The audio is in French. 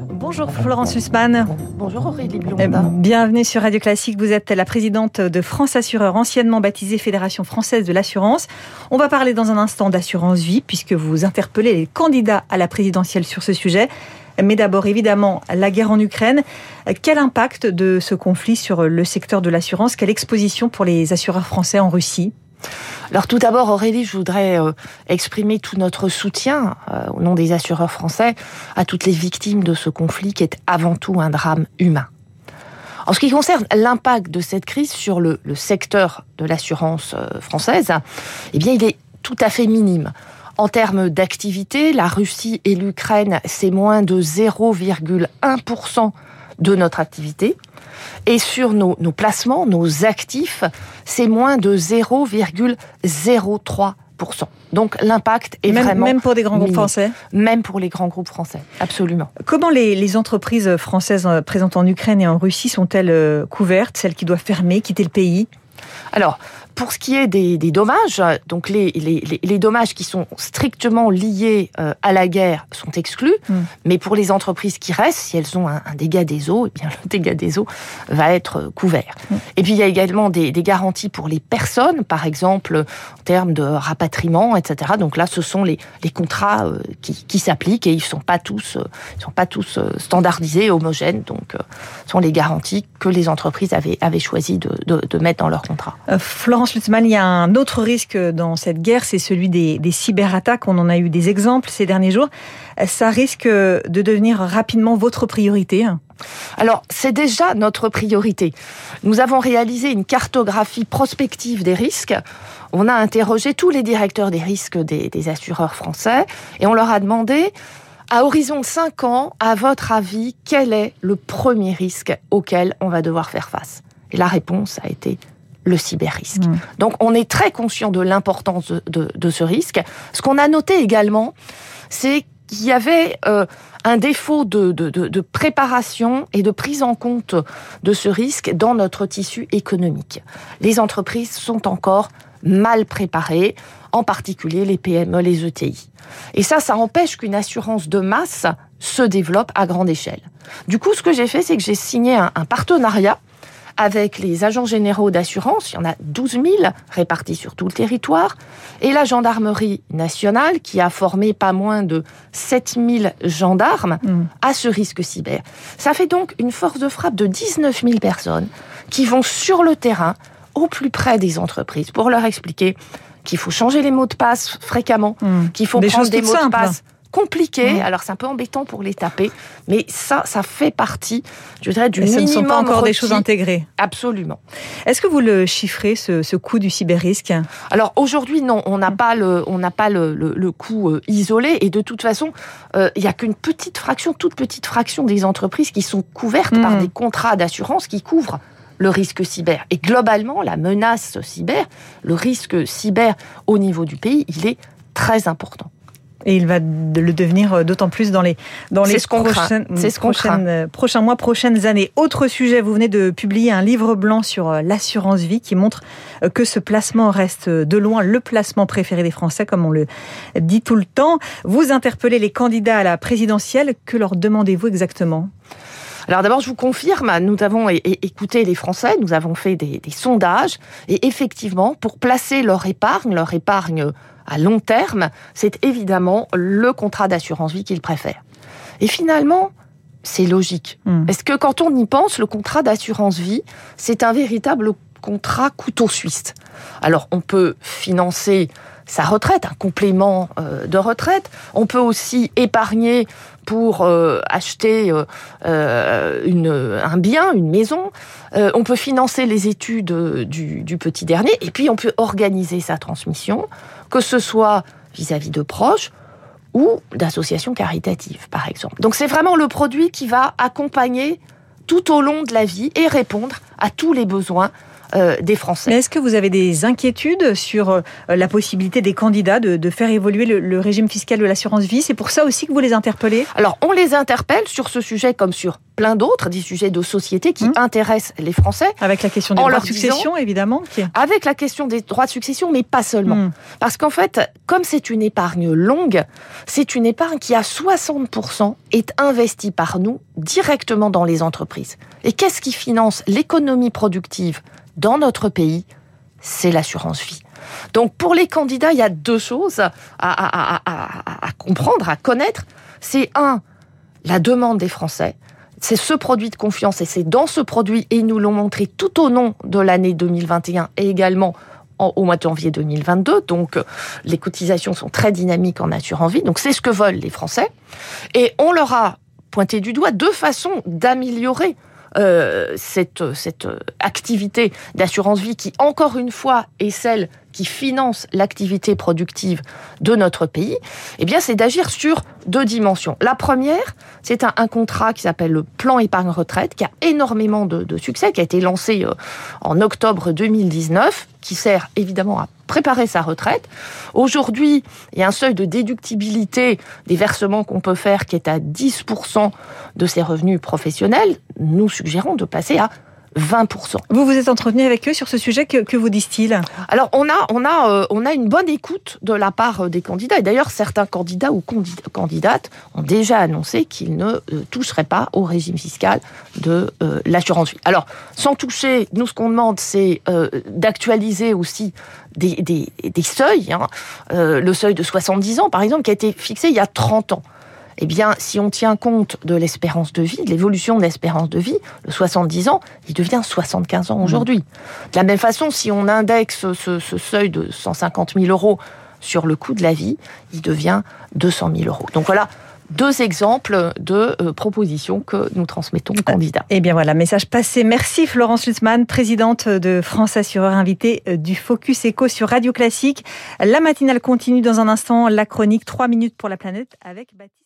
Bonjour Florence Hussmann. Bonjour Aurélie Blondin. Euh, bienvenue sur Radio Classique. Vous êtes la présidente de France Assureur, anciennement baptisée Fédération française de l'assurance. On va parler dans un instant d'assurance vie puisque vous interpellez les candidats à la présidentielle sur ce sujet. Mais d'abord, évidemment, la guerre en Ukraine. Quel impact de ce conflit sur le secteur de l'assurance? Quelle exposition pour les assureurs français en Russie? Alors tout d'abord, Aurélie, je voudrais euh, exprimer tout notre soutien euh, au nom des assureurs français à toutes les victimes de ce conflit qui est avant tout un drame humain. En ce qui concerne l'impact de cette crise sur le, secteur de l'assurance euh, française, eh bien, il est tout à fait minime. En termes d'activité, la Russie et l'Ukraine, c'est moins de 0,1% de notre activité. Et sur nos, placements, nos actifs, c'est moins de 0,03%. Donc l'impact est vraiment même pour des grands groupes français. Même pour les grands groupes français, absolument. Comment les, les entreprises françaises euh, présentes en Ukraine et en Russie sont-elles euh, couvertes, celles qui doivent fermer, quitter le pays? Alors, pour ce qui est des, dommages, donc les, les, dommages qui sont strictement liés euh, à la guerre sont exclus, hmm. mais pour les entreprises qui restent, si elles ont un, dégât des eaux, eh bien le dégât des eaux va être euh, couvert. Hmm. Et puis il y a également des, garanties pour les personnes, par exemple en termes de rapatriement, etc. Donc là, ce sont les, contrats euh, qui, s'appliquent et ils sont pas tous, ils sont pas tous standardisés, homogènes. Donc ce sont les garanties que les entreprises avaient, avaient choisi de, de mettre dans leur contrat. Florent il y a un autre risque dans cette guerre, c'est celui des, cyberattaques. On en a eu des exemples ces derniers jours. Ça risque de devenir rapidement votre priorité alors, c'est déjà notre priorité. Nous avons réalisé une cartographie prospective des risques. On a interrogé tous les directeurs des risques des, des assureurs français et on leur a demandé, à horizon 5 ans, à votre avis, quel est le premier risque auquel on va devoir faire face? Et la réponse a été le cyberrisque. Mmh. Donc on est très conscient de l'importance de, ce risque. Ce qu'on a noté également, c'est qu'il y avait euh, un défaut de, de, préparation et de prise en compte de ce risque dans notre tissu économique. Les entreprises sont encore mal préparées, en particulier les PME, les ETI. Et ça, ça empêche qu'une assurance de masse se développe à grande échelle. Du coup, ce que j'ai fait, c'est que j'ai signé un, un partenariat avec les agents généraux d'assurance, il y en a 12 000 répartis sur tout le territoire, et la gendarmerie nationale qui a formé pas moins de 7 000 gendarmes mm. à ce risque cyber. Ça fait donc une force de frappe de 19 000 personnes qui vont sur le terrain au plus près des entreprises pour leur expliquer qu'il faut changer les mots de passe fréquemment, mm. qu'il faut prendre des mots de passe compliqué. Mmh. Alors c'est un peu embêtant pour les taper, mais ça, ça fait partie, je dirais, du minimum. Ce ne sont pas encore des choses intégrées. Absolument. Est-ce que vous le chiffrez ce, coût du cyber-risque? Alors aujourd'hui, non, on n'a mmh. pas le, on n'a pas le, le, coût euh, isolé, et de toute façon, euh, il n'y a qu'une petite fraction, toute petite fraction des entreprises qui sont couvertes par mmh. des contrats d'assurance qui couvrent le risque cyber. Et globalement, la menace cyber, le risque cyber au niveau du pays, il est très important. Et il va le devenir euh, d'autant plus dans les, dans les prochaines, prochaines, prochains mois, prochaines années. Autre sujet, vous venez de publier un livre blanc sur euh, l'assurance vie qui montre euh, que ce placement reste de loin le placement préféré des Français, comme on le dit tout le temps. Vous interpellez les candidats à la présidentielle. Que leur demandez-vous exactement? Alors d'abord, je vous confirme, nous avons écouté les Français, nous avons fait des, des sondages, et effectivement, pour placer leur épargne, leur épargne à long terme, c'est évidemment le contrat d'assurance vie qu'ils préfèrent. Et finalement, c'est logique. Hmm. Parce que quand on y pense, le contrat d'assurance vie, c'est un véritable contrat couteau suisse? Alors, on peut financer sa retraite, un complément euh, de retraite. On peut aussi épargner pour euh, acheter euh, une, un bien, une maison. on peut financer les études du, du, petit dernier. Et puis, on peut organiser sa transmission que ce soit vis-à-vis de proches ou d'associations caritatives, par exemple. Donc c'est vraiment le produit qui va accompagner tout au long de la vie et répondre à tous les besoins euh, des Français. Mais est-ce que vous avez des inquiétudes sur euh, la possibilité des candidats de, de faire évoluer le, le, régime fiscal de l'assurance vie? C'est pour ça aussi que vous les interpellez? Alors, on les interpelle sur ce sujet comme sur plein d'autres, des sujets de société qui mmh. intéressent les Français. Avec la question des droits de succession, évidemment. Qui... Avec la question des droits de succession, mais pas seulement. Mmh. Parce qu'en fait, comme c'est une épargne longue, c'est une épargne qui à 60% est investie par nous directement dans les entreprises. Et qu'est-ce qui finance l'économie productive dans notre pays C'est l'assurance vie. Donc pour les candidats, il y a deux choses à, comprendre, à connaître. C'est un, la demande des Français c'est ce produit de confiance et c'est dans ce produit, et ils nous l'ont montré tout au long de l'année 2021 et également au mois de janvier 2022. Donc, euh, les cotisations sont très dynamiques en assurance vie. Donc, c'est ce que veulent les Français. Et on leur a pointé du doigt deux façons d'améliorer cette, cette activité d'assurance vie qui, encore une fois, est celle qui finance l'activité productive de notre pays, eh bien, c'est d'agir sur deux dimensions. La première, c'est un, contrat qui s'appelle le plan épargne retraite, qui a énormément de, de succès, qui a été lancé euh, en octobre 2019, qui sert évidemment à préparer sa retraite. Aujourd'hui, il y a un seuil de déductibilité des versements qu'on peut faire qui est à 10% de ses revenus professionnels. Nous suggérons de passer à 20%. Vous vous êtes entretenu avec eux sur ce sujet, que, que vous disent-ils? Alors on a, on, a, euh, on a une bonne écoute de la part euh, des candidats. Et d'ailleurs, certains candidats ou candidates ont déjà annoncé qu'ils ne euh, toucheraient pas au régime fiscal de euh, l'assurance vie. Alors, sans toucher, nous ce qu'on demande, c'est d'actualiser aussi des, des, des seuils. Hein. le seuil de 70 ans, par exemple, qui a été fixé il y a 30 ans eh bien, si on tient compte de l'espérance de vie, de l'évolution de l'espérance de vie, le 70 ans, il devient 75 ans aujourd'hui. De la même façon, si on indexe ce, seuil de 150 000 euros sur le coût de la vie, il devient 200 000 euros. Donc voilà, deux exemples de euh, propositions que nous transmettons aux candidats. Eh bien voilà, message passé. Merci Florence Lutzmann, présidente de France Assureur, invitée euh, du Focus Eco sur Radio Classique. La matinale continue dans un instant, la chronique 3 minutes pour la planète avec Baptiste.